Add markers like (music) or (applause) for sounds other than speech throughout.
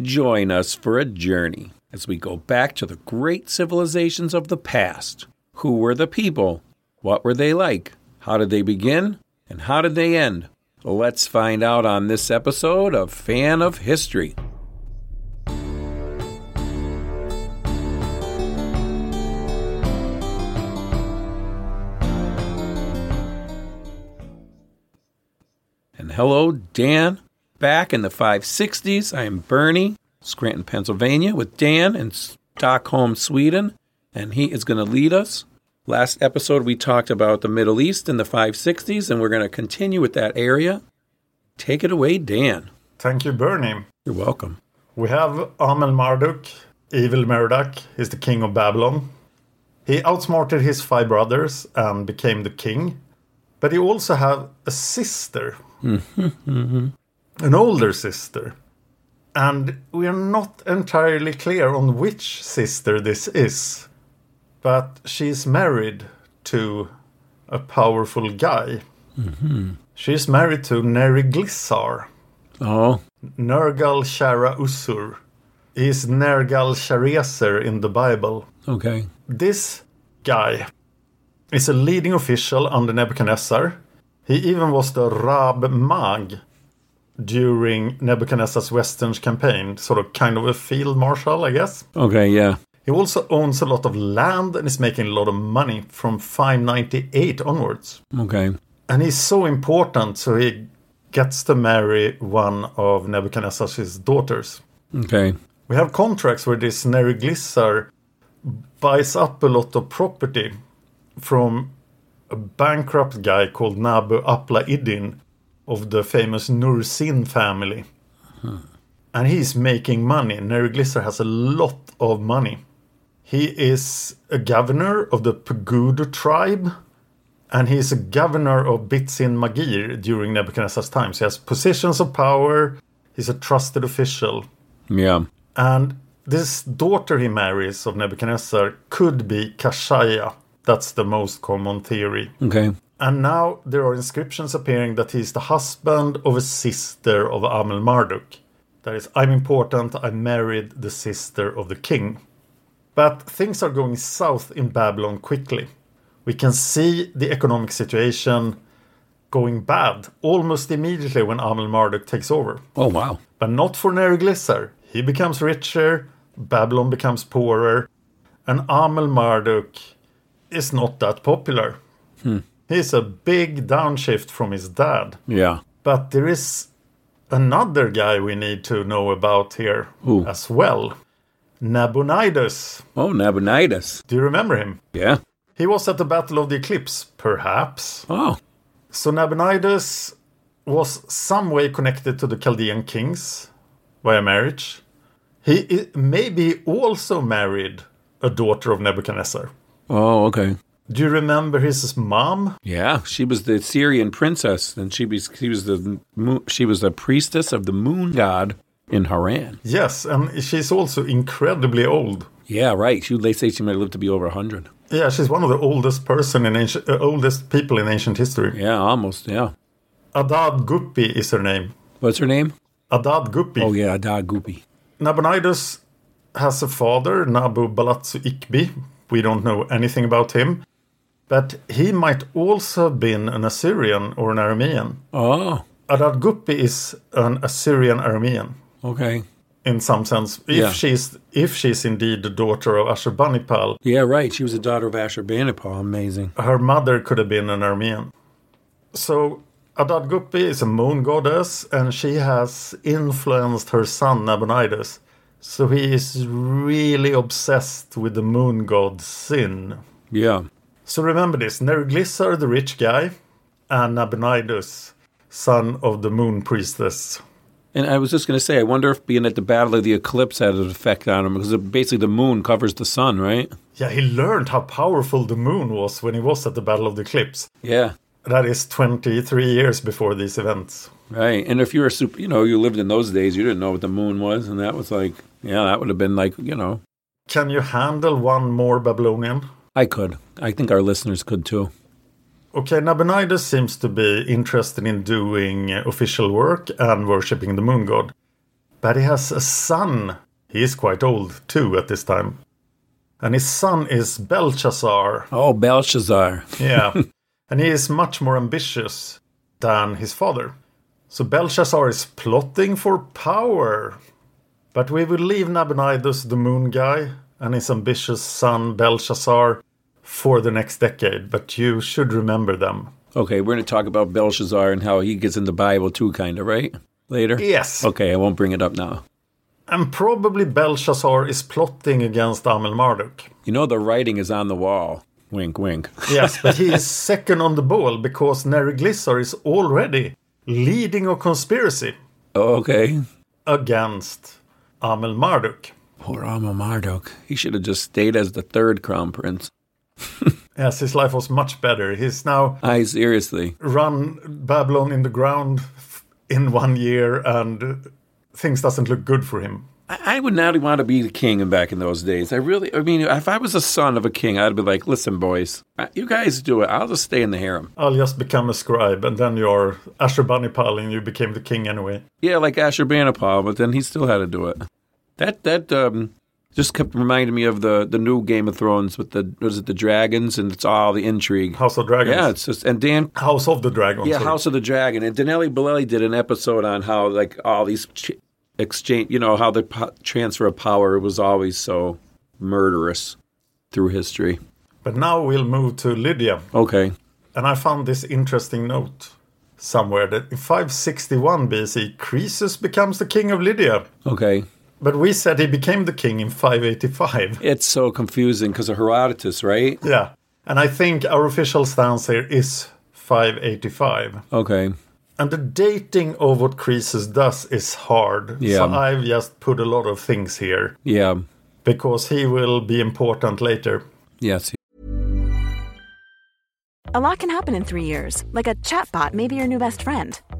Join us for a journey as we go back to the great civilizations of the past. Who were the people? What were they like? How did they begin? And how did they end? Let's find out on this episode of Fan of History. And hello, Dan. Back in the 560s, I am Bernie, Scranton, Pennsylvania, with Dan in Stockholm, Sweden, and he is going to lead us. Last episode, we talked about the Middle East in the 560s, and we're going to continue with that area. Take it away, Dan. Thank you, Bernie. You're welcome. We have Amel Marduk, evil Merodach. He's the king of Babylon. He outsmarted his five brothers and became the king. But he also had a sister, mm-hmm, mm-hmm. An older sister. And we are not entirely clear on which sister this is. But she's married to a powerful guy. Mm-hmm. She's married to Neriglissar. Oh, Nergal Shara Usur. He's Nergal Shareser in the Bible. okay. This guy is a leading official under Nebuchadnezzar. He even was the Rab Mag during Nebuchadnezzar's Western campaign, sort of kind of a field marshal, I guess. Okay, yeah. He also owns a lot of land and is making a lot of money from 598 onwards. Okay. And he's so important, so he gets to marry one of Nebuchadnezzar's daughters. Okay. We have contracts where this Neriglissar buys up a lot of property from a bankrupt guy called Nabu Apla Iddin of the famous Nursin family. And he's making money. Neriglissar has a lot of money. He is a governor of the Pagudu tribe. And he's a governor of Bitsin Magir during Nebuchadnezzar's time. So he has positions of power. He's a trusted official. Yeah. And this daughter he marries of Nebuchadnezzar could be Kashaya. That's the most common theory. Okay. And now there are inscriptions appearing that he's the husband of a sister of Amel Marduk. That is, I'm important, I married the sister of the king. But things are going south in Babylon quickly. We can see the economic situation going bad almost immediately when Amel Marduk takes over. Oh, wow. But not for Neriglissar. He becomes richer, Babylon becomes poorer, and Amel Marduk is not that popular. Hmm. He's a big downshift from his dad. Yeah. But there is another guy we need to know about here Who? as well. Nabonidus. Oh, Nabonidus. Do you remember him? Yeah. He was at the Battle of the Eclipse, perhaps. Oh, So Nabonidus was some way connected to the Chaldean kings via marriage. He maybe also married a daughter of Nebuchadnezzar. oh, okay. Do you remember his mom? Yeah, she was the Syrian princess, and she was she was the she was a priestess of the moon god in Haran. Yes, and she's also incredibly old. Yeah, right. She they say she might live to be over hundred. Yeah, she's one of the oldest person in ancient, uh, oldest people in ancient history. Yeah, almost. Yeah. Adad Gupi is her name. What's her name? Adad Gupi. Oh yeah, Adad Gupi. Nabonidus has a father, Nabu Balatsu Ikbi. We don't know anything about him. But he might also have been an Assyrian or an Aramean. Ah. Oh, Adad Gupi is an Assyrian Aramean okay. in some sense. If Yeah. she's if she's indeed the daughter of Ashurbanipal, Yeah, right. She was a daughter of Ashurbanipal. Amazing. her mother could have been an Aramean. So Adad Gupi is a moon goddess, and she has influenced her son Nabonidus. So he is really obsessed with the moon god Sin. Yeah. So remember this: Neriglissar, the rich guy, and Nabonidus, son of the moon priestess. And I was just going to say, I wonder if being at the Battle of the Eclipse had an effect on him because basically the moon covers the sun, right? Yeah, he learned how powerful the moon was when he was at the Battle of the Eclipse. Yeah. That is 23 years before these events. Right. And if you're a super, you know, you lived in those days, you didn't know what the moon was. And that was like, yeah, that would have been like, you know, Can you handle one more Babylonian? I could. I think our listeners could too. Okay, Nabonidus seems to be interested in doing official work and worshipping the moon god. But he has a son. He is quite old too at this time. And his son is Belshazzar. Oh, Belshazzar. Yeah. (laughs) and he is much more ambitious than his father. So Belshazzar is plotting for power. But we will leave Nabonidus, the moon guy, and his ambitious son Belshazzar for the next decade. But you should remember them. Okay, we're going to talk about Belshazzar and how he gets in the Bible too, kind of, right? Later? Yes. Okay, I won't bring it up now. And probably Belshazzar is plotting against Amel Marduk. You know, the writing is on the wall. Wink, wink. Yes, but he is (laughs) second on the ball because Neriglissar is already leading a conspiracy okay. against Amel Marduk. Poor Amel Marduk. He should have just stayed as the third crown prince. (laughs) Yes, his life was much better. He's now I seriously. run Babylon in the ground in one year, and things doesn't look good for him. I I would not want to be the king back in those days. I really, I mean, if I was a son of a king, I'd be like, listen, boys, uh, you guys do it. I'll just stay in the harem. I'll just become a scribe, and then you're Ashurbanipal, and you became the king anyway. Yeah, like Ashurbanipal, but then he still had to do it. That that um, just kept reminding me of the the new Game of Thrones with the was it the dragons and it's all the intrigue. House of Dragons. Yeah, it's just and Dan House of the Dragon. Yeah, sorry. House of the Dragon. And Daniele Bolelli did an episode on how, like, all these ch- exchange, you know, how the po- transfer of power was always so murderous through history. But now we'll move to Lydia. Okay. And I found this interesting note somewhere that in 561 BC, Croesus becomes the king of Lydia. Okay. But we said he became the king in 585. (laughs) It's so confusing because of Herodotus, right? Yeah. And I think our official stance here is 585. Okay. And the dating of what Croesus does is hard. Yeah. So I've just put a lot of things here Yeah. because he will be important later. Yes. A lot can happen in three years, like a chatbot may be your new best friend.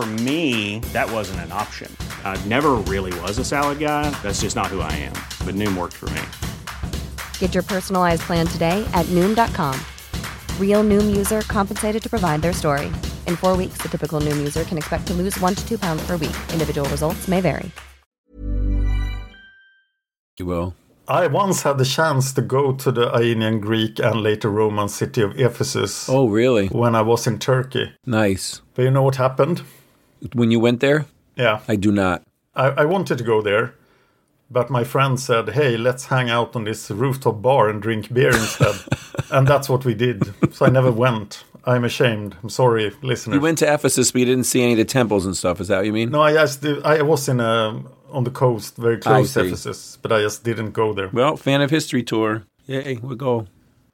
For me, that wasn't an option. I never really was a salad guy. That's just not who I am. But Noom worked for me. Get your personalized plan today at Noom.com. Real Noom user compensated to provide their story. In four weeks, the typical Noom user can expect to lose one to two pounds per week. Individual results may vary. You will. I once had the chance to go to the Ionian Greek and later Roman city of Ephesus Oh, really? when I was in Turkey. Nice. But you know what happened? When you went there? Yeah, I do not. I, I wanted to go there, but my friend said, "Hey, let's hang out on this rooftop bar and drink beer instead," (laughs) and that's what we did. So I never went. I'm ashamed. I'm sorry, listeners. You went to Ephesus, but you didn't see any of the temples and stuff. Is that what you mean? No, I just I was in a on the coast, very close to. Ephesus, but I just didn't go there. Well, fan of history tour. Yay, we'll go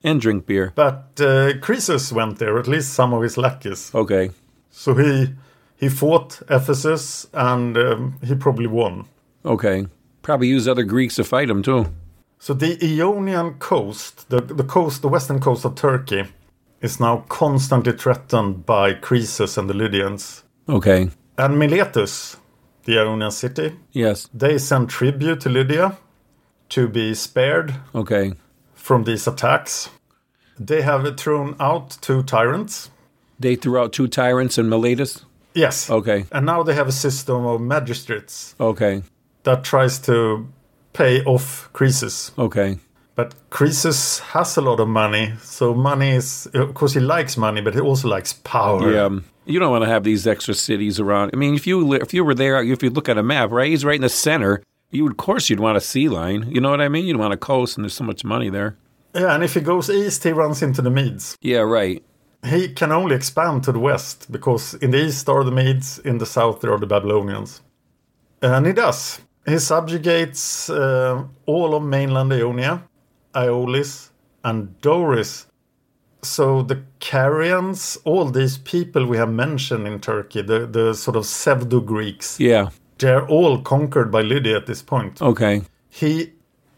and drink beer. But uh, Croesus went there, at least some of his lackeys. Okay. So he he fought Ephesus, and um, he probably won. Okay. Probably use other Greeks to fight him too. So the Ionian coast, the, the coast, the western coast of Turkey, is now constantly threatened by Croesus and the Lydians. Okay. And Miletus, the Ionian city, Yes. they sent tribute to Lydia to be spared Okay. from these attacks. They have thrown out two tyrants. They threw out two tyrants in Miletus. Yes. Okay. And now they have a system of magistrates Okay. that tries to pay off Croesus. Okay. But Croesus has a lot of money, so money is, of course, he likes money, but he also likes power. Yeah. You don't want to have these extra cities around. I mean, if you if you were there, if you look at a map, right, he's right in the center. You would, of course, you'd want a sea line. You know what I mean? You'd want a coast, and there's so much money there. Yeah, and if he goes east, he runs into the Medes. Yeah. Right. He can only expand to the west because in the east are the Medes, in the south there are the Babylonians. And he does. He subjugates uh, all of mainland Ionia, Aeolis, and Doris. So the Carians, all these people we have mentioned in Turkey, the, the sort of pseudo Greeks, Yeah. they're all conquered by Lydia at this point. Okay. He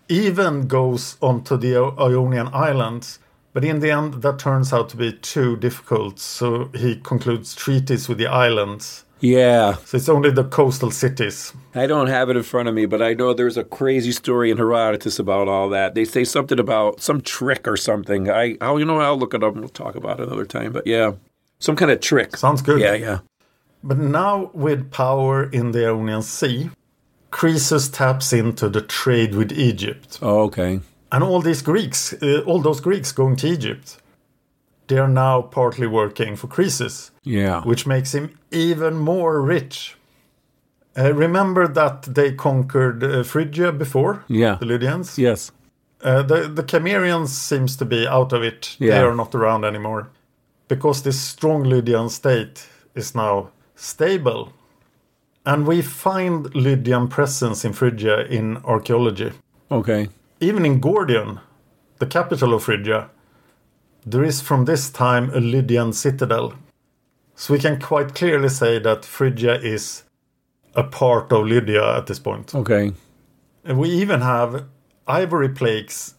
even goes onto the Ionian Islands, but in the end, that turns out to be too difficult. So he concludes treaties with the islands. Yeah. So it's only the coastal cities. I don't have it in front of me, but I know there's a crazy story in Herodotus about all that. They say something about some trick or something. I, I'll, you know, I'll look it up and we'll talk about it another time. But yeah, some kind of trick. Sounds good. Yeah, yeah. But now, with power in the Ionian Sea, Croesus taps into the trade with Egypt. Oh, okay. And all these Greeks, uh, all those Greeks going to Egypt, they are now partly working for Croesus. Yeah. which makes him even more rich. Uh, remember that they conquered uh, Phrygia before? Yeah. The Lydians? Yes. Uh, the, the Cimmerians seems to be out of it. They are not around anymore. Because this strong Lydian state is now stable. And we find Lydian presence in Phrygia in archaeology. Okay. Even in Gordion, the capital of Phrygia, there is from this time a Lydian citadel. So we can quite clearly say that Phrygia is a part of Lydia at this point. Okay. And we even have ivory plaques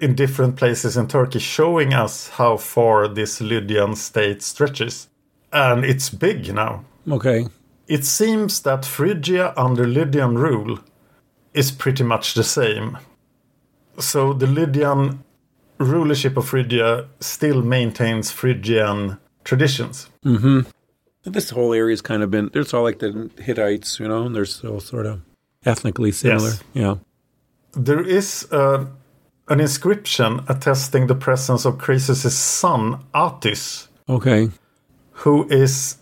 in different places in Turkey showing us how far this Lydian state stretches. And it's big now. Okay. It seems that Phrygia under Lydian rule is pretty much the same. So the Lydian rulership of Phrygia still maintains Phrygian traditions. Mm-hmm. This whole area's kind of been, there's all like the Hittites, you know, and they're still sort of ethnically similar. Yes. Yeah. There is uh, an inscription attesting the presence of Croesus' son, Attis, Okay. who is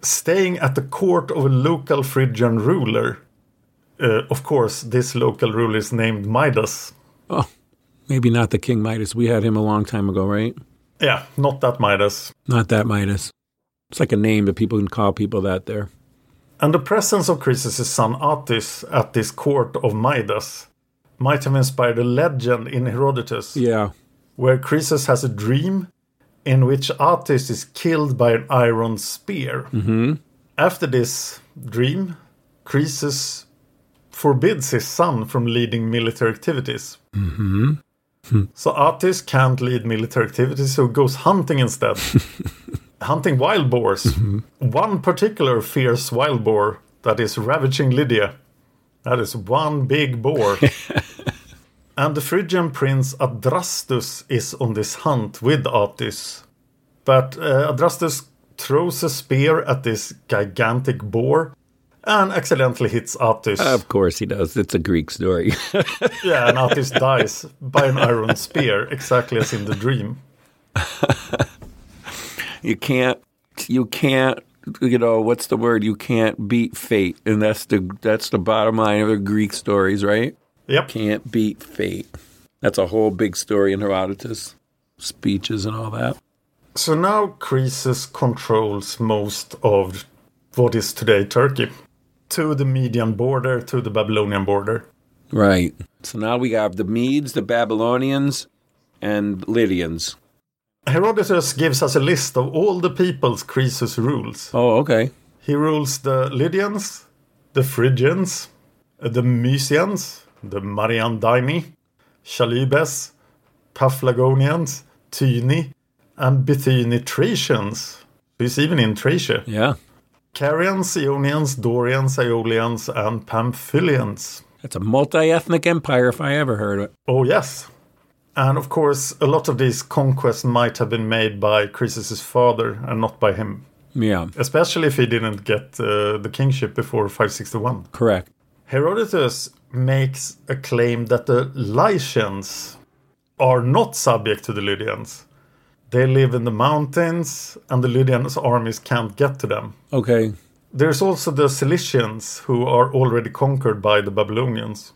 staying at the court of a local Phrygian ruler. Uh, of course, this local ruler is named Midas. Maybe not the King Midas. We had him a long time ago, right? Yeah, not that Midas. Not that Midas. It's like a name that people can call people that there. And the presence of Croesus' son Attis at this court of Midas might have inspired a legend in Herodotus Yeah. where Croesus has a dream in which Attis is killed by an iron spear. Mm-hmm. After this dream, Croesus forbids his son from leading military activities. Mm-hmm. So Attis can't lead military activities, so goes hunting instead. (laughs) hunting wild boars. One particular fierce wild boar that is ravaging Lydia. That is one big boar. (laughs) and the Phrygian prince Adrastus is on this hunt with Attis. But uh, Adrastus throws a spear at this gigantic boar and accidentally hits Attis. Of course he does. It's a Greek story. (laughs) yeah, and Attis dies by an iron spear, exactly as in the dream. you can't you can't you know what's the word you can't beat fate and that's the that's the bottom line of the greek stories right yep can't beat fate that's a whole big story in herodotus speeches and all that so now croesus controls most of what is today turkey to the median border to the babylonian border right so now we have the medes the babylonians and lydians Herodotus gives us a list of all the peoples Croesus rules. Oh, okay. He rules the Lydians, the Phrygians, the Mysians, the Mariandyni, Chalybes, Paphlagonians, Tyni, and Bithyni Thracians. He's even in Thracia. Yeah. Carians, Ionians, Dorians, Aeolians, and Pamphylians. It's a multi ethnic empire if I ever heard it. Oh, yes. And of course, a lot of these conquests might have been made by Croesus' father and not by him. Yeah. Especially if he didn't get uh, the kingship before 561. Correct. Herodotus makes a claim that the Lycians are not subject to the Lydians. They live in the mountains, and the Lydians' armies can't get to them. Okay. There's also the Cilicians, who are already conquered by the Babylonians.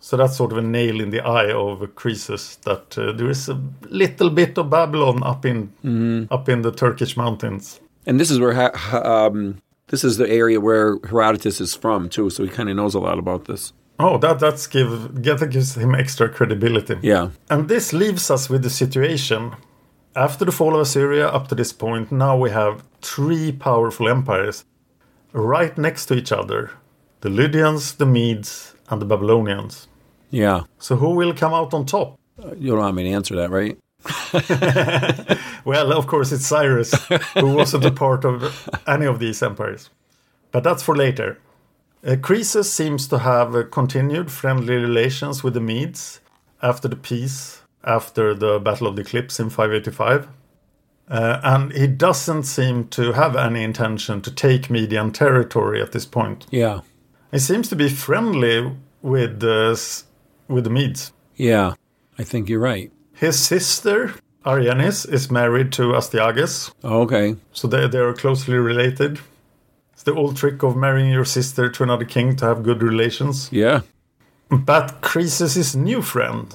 So that's sort of a nail in the eye of Croesus that uh, there is a little bit of Babylon up in mm-hmm. up in the Turkish mountains. And this is where um, this is the area where Herodotus is from too, so he kind of knows a lot about this. Oh, that that's give that gives him extra credibility. Yeah, and this leaves us with the situation after the fall of Assyria. Up to this point, now we have three powerful empires right next to each other: the Lydians, the Medes, and the Babylonians. Yeah. So who will come out on top? Uh, you don't want me to answer that, right? (laughs) well, of course, it's Cyrus, who wasn't a part of any of these empires. But that's for later. Uh, Croesus seems to have uh, continued friendly relations with the Medes after the peace, after the Battle of the Eclipse in 585. Uh, and he doesn't seem to have any intention to take Median territory at this point. Yeah. He seems to be friendly with the with the Medes. Yeah, I think you're right. His sister Aryenis is married to Astyages. Oh, okay. So they they are closely related. It's the old trick of marrying your sister to another king to have good relations. Yeah. But Croesus' new friend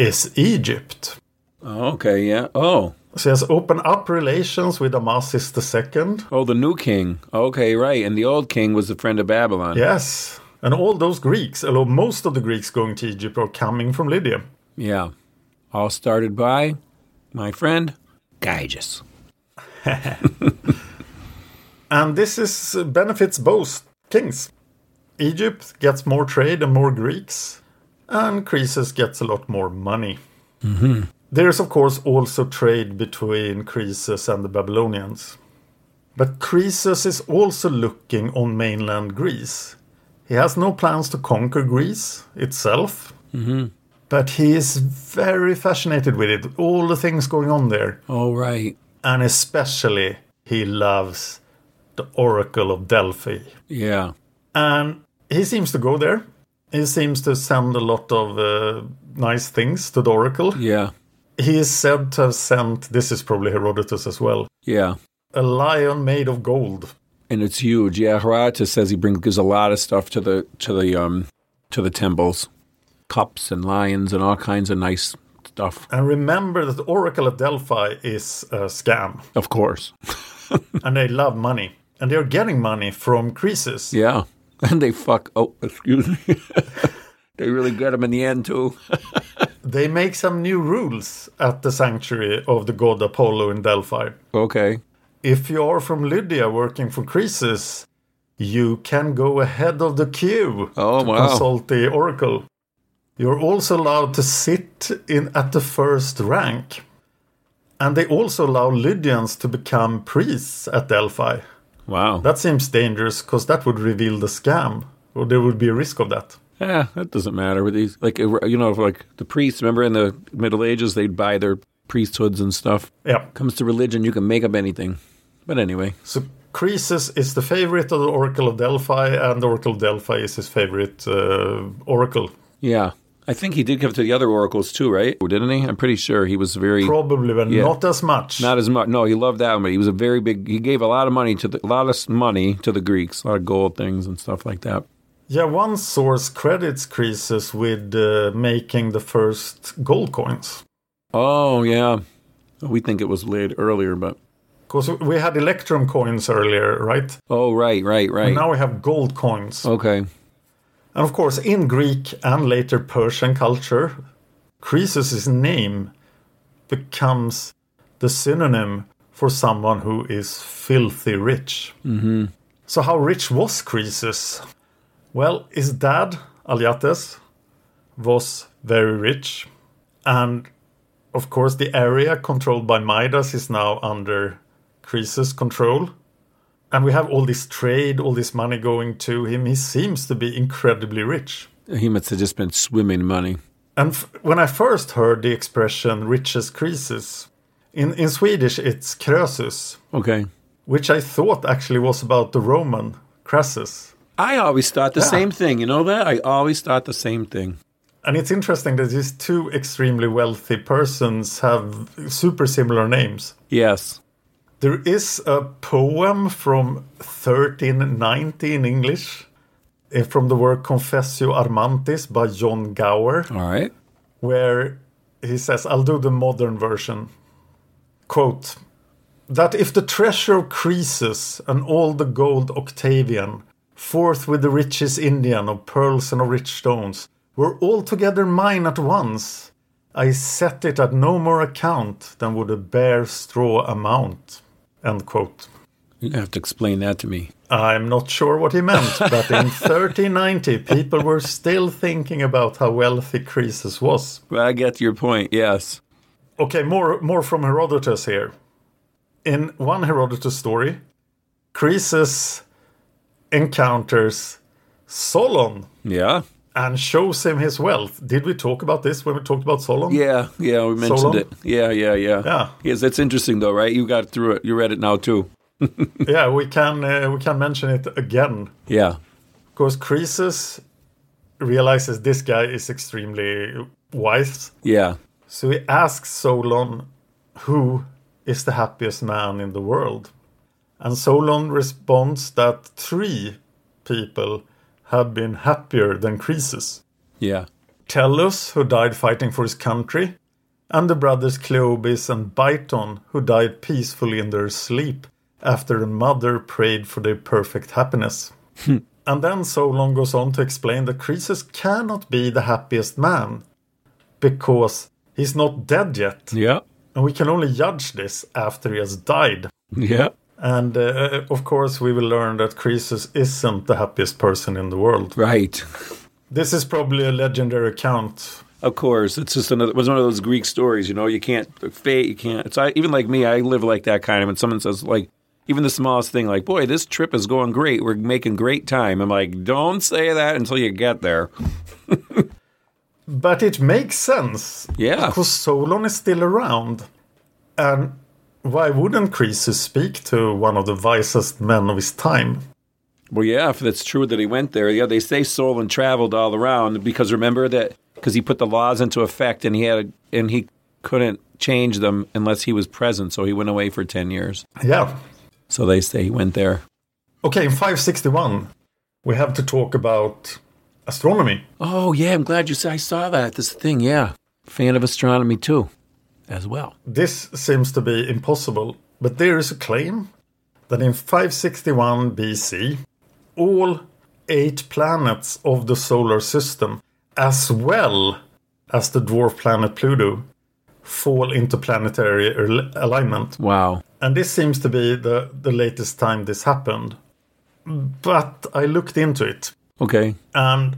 is Egypt. Oh, okay, yeah. Oh. Says open up relations with Amasis II. Oh, the new king. Okay, right. And the old king was the friend of Babylon. Yes. And all those Greeks, although most of the Greeks going to Egypt are coming from Lydia. Yeah. All started by my friend Gyges. (laughs) and this is uh, benefits both kings. Egypt gets more trade and more Greeks, and Croesus gets a lot more money. Mm-hmm. There is, of course, also trade between Croesus and the Babylonians. But Croesus is also looking on mainland Greece. He has no plans to conquer Greece itself, mm-hmm. but he is very fascinated with it, all the things going on there. Oh, right. And especially, he loves the Oracle of Delphi. Yeah. And he seems to go there. He seems to send a lot of uh, nice things to the Oracle. Yeah. He is said to have sent, this is probably Herodotus as well. Yeah. A lion made of gold. And it's huge. Yeah, Herodotus says he brings gives a lot of stuff to the to the um to the temples. Cups and lions and all kinds of nice stuff. And remember that the Oracle at Delphi is a scam. Of course. (laughs) and they love money. And they're getting money from Croesus. Yeah. (laughs) And they fuck oh excuse me. (laughs) they really get them in the end too. (laughs) they make some new rules at the sanctuary of the god Apollo in Delphi. Okay. If you are from Lydia working for Croesus, you can go ahead of the queue oh, to wow. consult the oracle. You're also allowed to sit in at the first rank. And they also allow Lydians to become priests at Delphi. Wow. That seems dangerous because that would reveal the scam, or there would be a risk of that. Yeah, that doesn't matter with these. Like you know, like the priests. Remember in the Middle Ages, they'd buy their priesthoods and stuff. Yeah. Comes to religion, you can make up anything. But anyway, So Croesus is the favorite of the Oracle of Delphi, and the Oracle of Delphi is his favorite uh, oracle. yeah. I think he did give it to the other oracles too, right? Didn't he? I'm pretty sure he was very Probably, but Yeah. not as much. not as much. No, he loved that one, but he was a very big. He gave a lot of money to the, a lot of money to the Greeks, a lot of gold things and stuff like that. Yeah, one source credits Croesus with uh, making the first gold coins. Oh yeah, we think it was laid earlier, but Because we had electrum coins earlier, right? oh right, right, right. And now we have gold coins. okay, And of course, in Greek and later Persian culture, Croesus' name becomes the synonym for someone who is filthy rich. Mm-hmm. So, how rich was Croesus? Well, his dad, Alyattes, was very rich. And of course, the area controlled by Midas is now under Croesus' control. And we have all this trade, all this money going to him. He seems to be incredibly rich. he must have just been swimming money. And f- when I first heard the expression riches Croesus, in, in Swedish it's Croesus, Okay, which I thought actually was about the Roman Crassus. I always thought the Yeah. same thing. You know that? I always thought the same thing. And it's interesting that these two extremely wealthy persons have super similar names. Yes. There is a poem from 1390 in English eh, from the work Confessio Amantis by John Gower. All right. where he says, I'll do the modern version. Quote, that if the treasure of Croesus and all the gold Octavian, forth with the riches Indian of pearls and of rich stones, were altogether mine at once, I set it at no more account than would a bare straw amount. End quote. You have to explain that to me. I'm not sure what he meant, but in (laughs) 1390 people were still thinking about how wealthy Croesus was. But I get your point. Yes. Okay, more more from Herodotus here. In one Herodotus story, Croesus encounters Solon Yeah. And shows him his wealth. Did we talk about this when we talked about Solon? Yeah. Yeah. We mentioned long? it. Yeah. Yeah. Yeah. Yeah. Yes. That's interesting, though, right? You got through it. You read it now too. (laughs) yeah. We can uh, we can mention it again Yeah. because Croesus realizes this guy is extremely wise. Yeah. So he asks Solon, who is the happiest man in the world? And Solon responds that three people have been happier than Croesus. Yeah. Tellus, who died fighting for his country, and the brothers Cleobis and Biton, who died peacefully in their sleep after a mother prayed for their perfect happiness. Hmm. and then Solon goes on to explain that Croesus cannot be the happiest man because he's not dead yet. Yeah. And we can only judge this after he has died. Yeah. And uh, of course, we will learn that Croesus isn't the happiest person in the world. Right. This is probably a legendary account. Of course, it's just another. It was one of those Greek stories, you know. You can't fate. You can't. It's I, even like me. I live like that kind of. When someone says like, even the smallest thing, like, "Boy, this trip is going great. We're making great time." I'm like, "Don't say that until you get there." (laughs) But it makes sense. Yeah. Because Solon is still around. And why wouldn't Croesus speak to one of the wisest men of his time? Well, yeah, if that's true that he went there, yeah, they say Solon traveled all around because remember that because he put the laws into effect and he had and he couldn't change them unless he was present, so he went away for ten years. Yeah. So they say he went there. Okay, in 561, we have to talk about astronomy. Oh yeah, I'm glad you said I saw that. This thing, yeah, fan of astronomy too, as well. This seems to be impossible, but there is a claim that in 561 BC, all eight planets of the solar system, as well as the dwarf planet Pluto, fall into planetary alignment. Wow. And this seems to be the, the latest time this happened. But I looked into it, Okay. and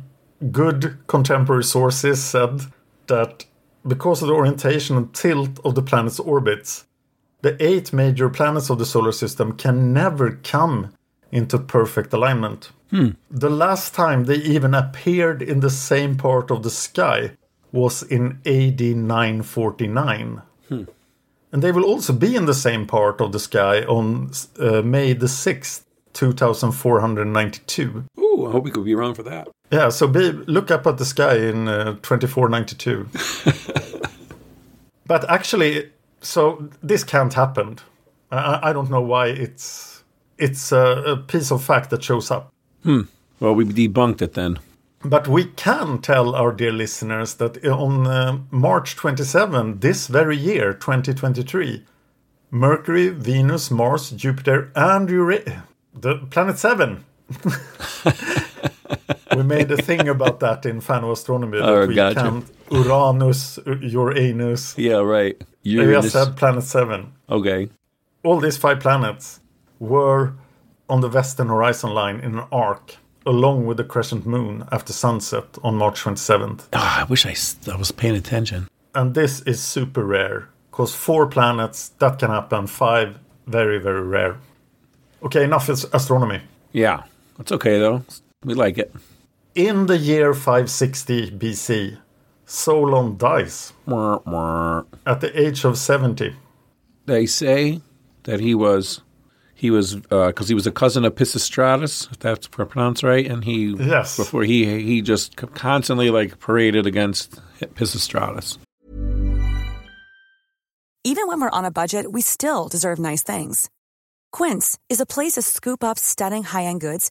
good contemporary sources said that because of the orientation and tilt of the planet's orbits, the eight major planets of the solar system can never come into perfect alignment. The last time they even appeared in the same part of the sky was in AD 949. And they will also be in the same part of the sky on uh, May the 6th, 2492. Ooh, I hope we could be around for that. Yeah, so be, look up at the sky in uh, 2492. (laughs) but actually, so this can't happen. I, I don't know why it's it's a, a piece of fact that shows up. Hmm. Well, we debunked it then. But we can tell our dear listeners that on uh, March 27, this very year, 2023, Mercury, Venus, Mars, Jupiter, and Uranus, the planet 7. (laughs) (laughs) we made a thing about that in Fan Astronomy. That Oh, we gotcha. can't Uranus, Uranus. Yeah, right. We Uranus. said planet 7. Okay. All these five planets were on the western horizon line in an arc, along with the crescent moon after sunset on March 27th. Ah, I wish I was paying attention. And this is super rare, because four planets, that can happen, five, very, very rare. Okay, enough is astronomy. Yeah. That's okay, though. We like it. In the year 560 BC, Solon dies Mwah, mwah. at the age of 70. They say that he was. He was uh, because he was a cousin of Pisistratus, if that's pronounced right, and he Yes. before he he just constantly like paraded against Pisistratus. Even when we're on a budget, we still deserve nice things. Quince is a place to scoop up stunning high-end goods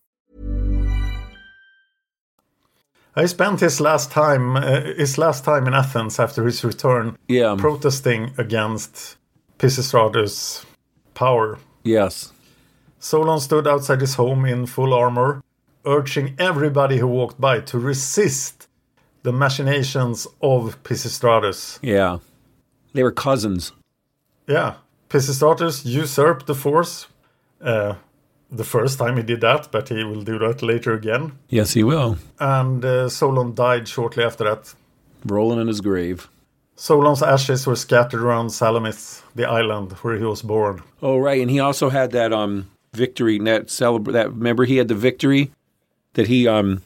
He spent his last time uh, his last time in Athens after his return Yeah. protesting against Pisistratus' power. Yes. Solon stood outside his home in full armor, urging everybody who walked by to resist the machinations of Pisistratus. Yeah. They were cousins. Yeah, Pisistratus usurped the force. Uh, the first time he did that, but he will do that later again. Yes, he will. And uh, Solon died shortly after that. Rolling in his grave. Solon's ashes were scattered around Salamis, the island where he was born. Oh, right. And he also had that um victory that celebr that remember he had the victory that he um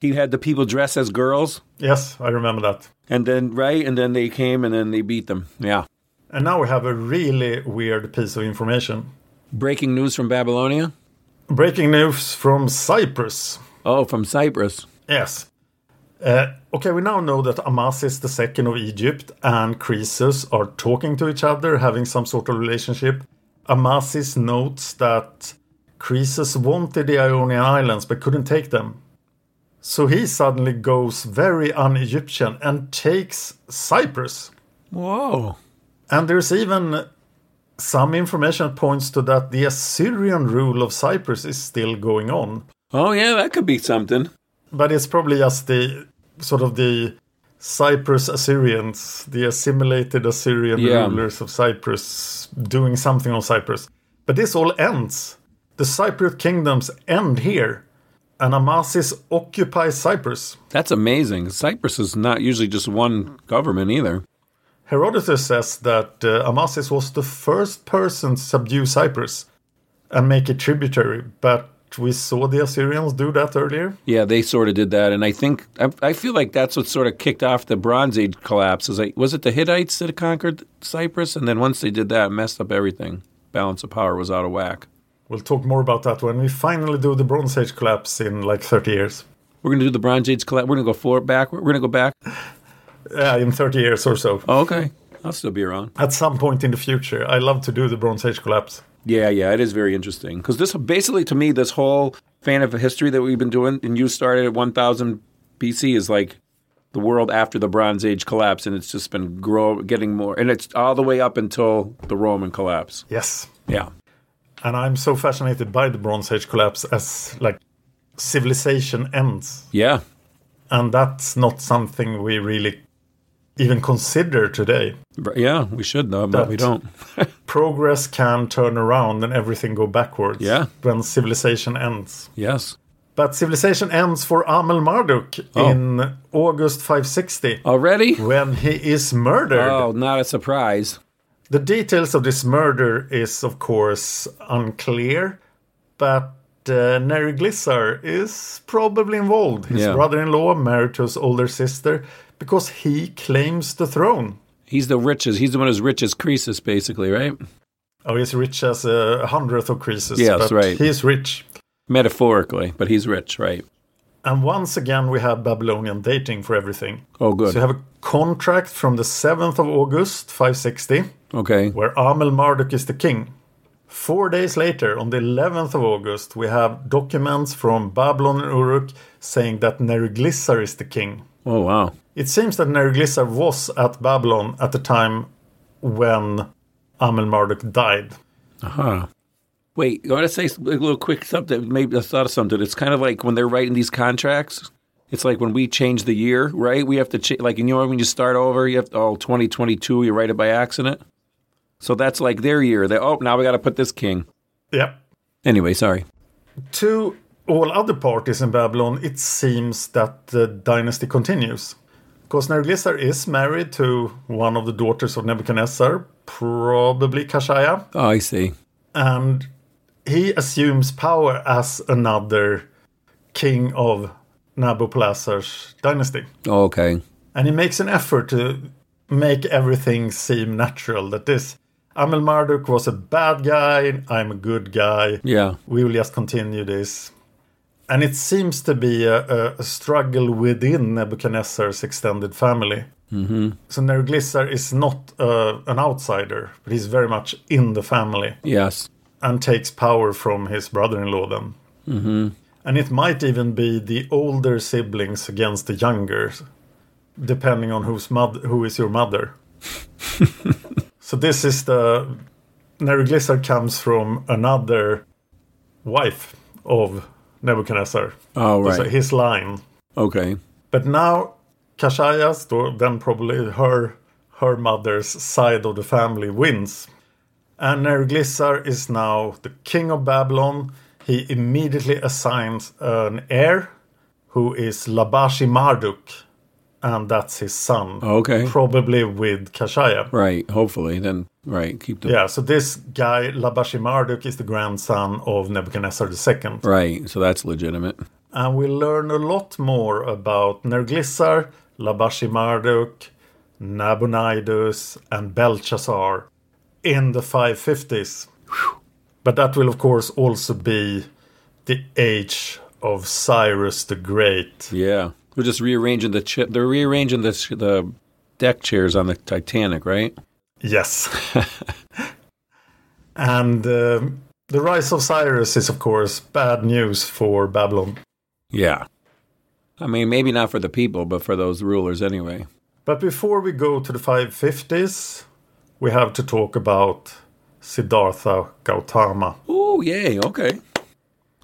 he had the people dress as girls Yes, I remember that. and then right and then they came and then they beat them. Yeah. And now we have a really weird piece of information. Breaking news from Babylonia? Breaking news from Cyprus. Oh, from Cyprus. Yes. Uh, okay, we now know that Amasis II of Egypt and Croesus are talking to each other, having some sort of relationship. Amasis notes that Croesus wanted the Ionian Islands but couldn't take them. So he suddenly goes very un Egyptian and takes Cyprus. Whoa. And there's even some information points to that the Assyrian rule of Cyprus is still going on. Oh yeah, that could be something. But it's probably just the sort of the Cyprus Assyrians, the assimilated Assyrian Yeah. rulers of Cyprus, doing something on Cyprus. But this all ends. The Cypriot kingdoms end here, and Amasis occupies Cyprus. That's amazing. Cyprus is not usually just one government either. Herodotus says that uh, Amasis was the first person to subdue Cyprus and make it tributary, but we saw the Assyrians do that earlier. Yeah, they sort of did that, and I think I, I feel like that's what sort of kicked off the Bronze Age collapse. Is like, was it the Hittites that conquered Cyprus, and then once they did that, messed up everything. Balance of power was out of whack. We'll talk more about that when we finally do the Bronze Age collapse in like 30 years. We're gonna do the Bronze Age collapse. We're gonna go forward, back. We're gonna go back. Yeah, in 30 years or so. Oh, okay, I'll still be around. At some point in the future. I love to do the Bronze Age collapse. Yeah, yeah, it is very interesting because this basically to me this whole fan of history that we've been doing, and you started at 1000 BC, is like the world after the Bronze Age collapse, and it's just been grow getting more, and it's all the way up until the Roman collapse. Yes. Yeah. And I'm so fascinated by the Bronze Age collapse as like civilization ends. Yeah. And that's not something we really even consider today. Yeah, we should though, but we don't. (laughs) Progress can turn around and everything go backwards. Yeah. When civilization ends. yes. But civilization ends for Amel Marduk Oh. in August 560 Already? when he is murdered. Oh, not a surprise. The details of this murder is, of course, unclear, but uh, Neriglissar is probably involved. His Yeah. brother-in-law married to his older sister because he claims the throne. He's the richest. He's the one who's rich as Croesus, basically, right? Oh, he's rich as uh, a hundredth of Croesus. Yes, right. He's rich. Metaphorically, but he's rich, right? And once again, we have Babylonian dating for everything. Oh, good. So you have a contract from the 7th of August, 560, Okay. where Amel Marduk is the king. Four days later, on the 11th of August, we have documents from Babylon and Uruk saying that Neriglissar is the king. Oh, wow. It seems that Neriglissar was at Babylon at the time when Amel Marduk died. Uh huh. Wait, I want to say a little quick something. Maybe I thought of something. It's kind of like when they're writing these contracts. It's like when we change the year, right? We have to ch- like you know when you start over, you have to, oh 2022, you write it by accident. So that's like their year. They oh now we got to put this king. Yep. Anyway, sorry. To all other parties in Babylon, it seems that the dynasty continues. Because Neriglissar is married to one of the daughters of Nebuchadnezzar, probably Kashaya, Oh, I see. and he assumes power as another king of Nabopolassar's dynasty. Oh, okay. And he makes an effort to make everything seem natural. That this Amel Marduk was a bad guy, I'm a good guy. Yeah. We will just continue this. And it seems to be a, a, struggle within Nebuchadnezzar's extended family. Mm-hmm. So Neriglissar is not uh, an outsider, but he's very much in the family Yes. and takes power from his brother-in-law then. Mm-hmm. And it might even be the older siblings against the younger, depending on whose moth- who is your mother. (laughs) so this is the Neriglissar comes from another wife of Nebuchadnezzar. Oh, So right. his line. Okay. But now Kashaya's, then probably her her mother's side of the family wins. And Neriglissar is now the king of Babylon. He immediately assigns an heir who is Labashi Marduk, and that's his son. Oh, okay. Probably with Kashaya. Right. Hopefully, then. Right. Keep the. Yeah, so this guy, Labashi Marduk, is the grandson of Nebuchadnezzar II. Right. So that's legitimate. And we learn a lot more about Neriglissar, Labashi Marduk, Nabonidus, and Belshazzar in the 550s. But that will, of course, also be the age of Cyrus the Great. Yeah. We're just rearranging the chi- they're rearranging the the deck chairs on the Titanic, right? Yes. (laughs) and um, the rise of Cyrus is, of course, bad news for Babylon. Yeah. I mean, maybe not for the people, but for those rulers anyway. But before we go to the 550s, we have to talk about Siddhartha Gautama. Oh, yay. Okay.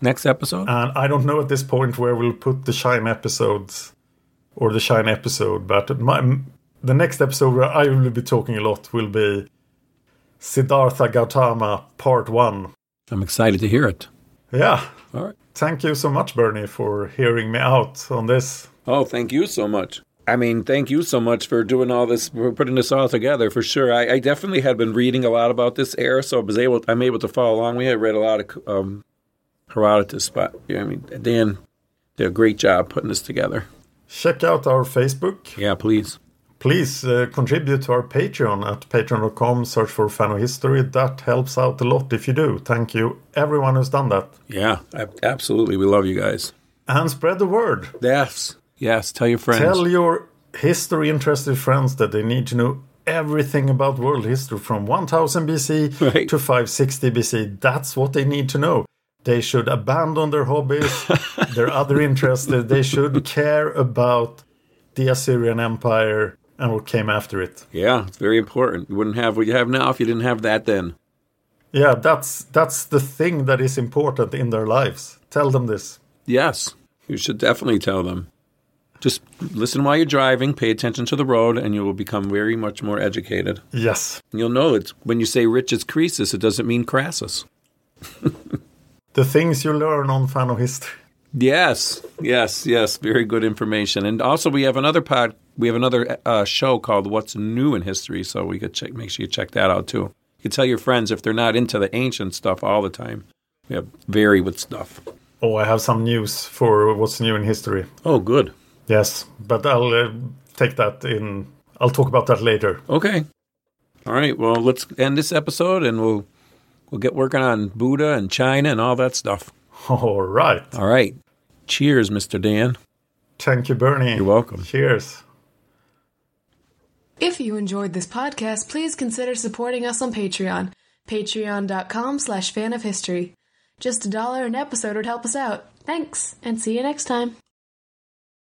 Next episode? And I don't know at this point where we'll put the China episodes or the China episode, but my, the next episode where I will be talking a lot will be Siddhartha Gautama Part 1. I'm excited to hear it. Yeah. All right. Thank you so much, Bernie, for hearing me out on this. Oh, thank you so much. I mean, thank you so much for doing all this, for putting this all together. For sure, I, I definitely had been reading a lot about this era, so I was able, I'm able to follow along. We had read a lot of um, Herodotus, but yeah, I mean, Dan did a great job putting this together. Check out our Facebook. Yeah, please. Please uh, contribute to our Patreon at patreon.com. Search for Fan of History. That helps out a lot if you do. Thank you, everyone who's done that. Yeah, absolutely. We love you guys. And spread the word. Yes, yes. Tell your friends. Tell your history interested friends that they need to know everything about world history from 1000 BC (laughs) Right. to 560 BC. That's what they need to know. They should abandon their hobbies, (laughs) their other interests. They should care about the Assyrian Empire and what came after it. Yeah, it's very important. You wouldn't have what you have now if you didn't have that then. Yeah, that's that's the thing that is important in their lives. Tell them this. Yes, you should definitely tell them. Just listen while you're driving, pay attention to the road, and you will become very much more educated. Yes. You'll know it's when you say rich as Croesus, it doesn't mean Crassus. (laughs) the things you learn on Fan of History. Yes, yes, yes. Very good information. And also, we have another pod. We have another uh, show called "What's New in History," so we could check. Make sure you check that out too. You can tell your friends if they're not into the ancient stuff all the time. We have vary with stuff. Oh, I have some news for what's new in history. Oh, good. Yes, but I'll uh, take that in. I'll talk about that later. Okay. All right. Well, let's end this episode, and we'll we'll get working on Buddha and China and all that stuff. All right. All right. Cheers, Mr. Dan. Thank you, Bernie. You're welcome. Cheers. If you enjoyed this podcast, please consider supporting us on Patreon. Patreon.com slash fan of history. Just a dollar an episode would help us out. Thanks, and see you next time.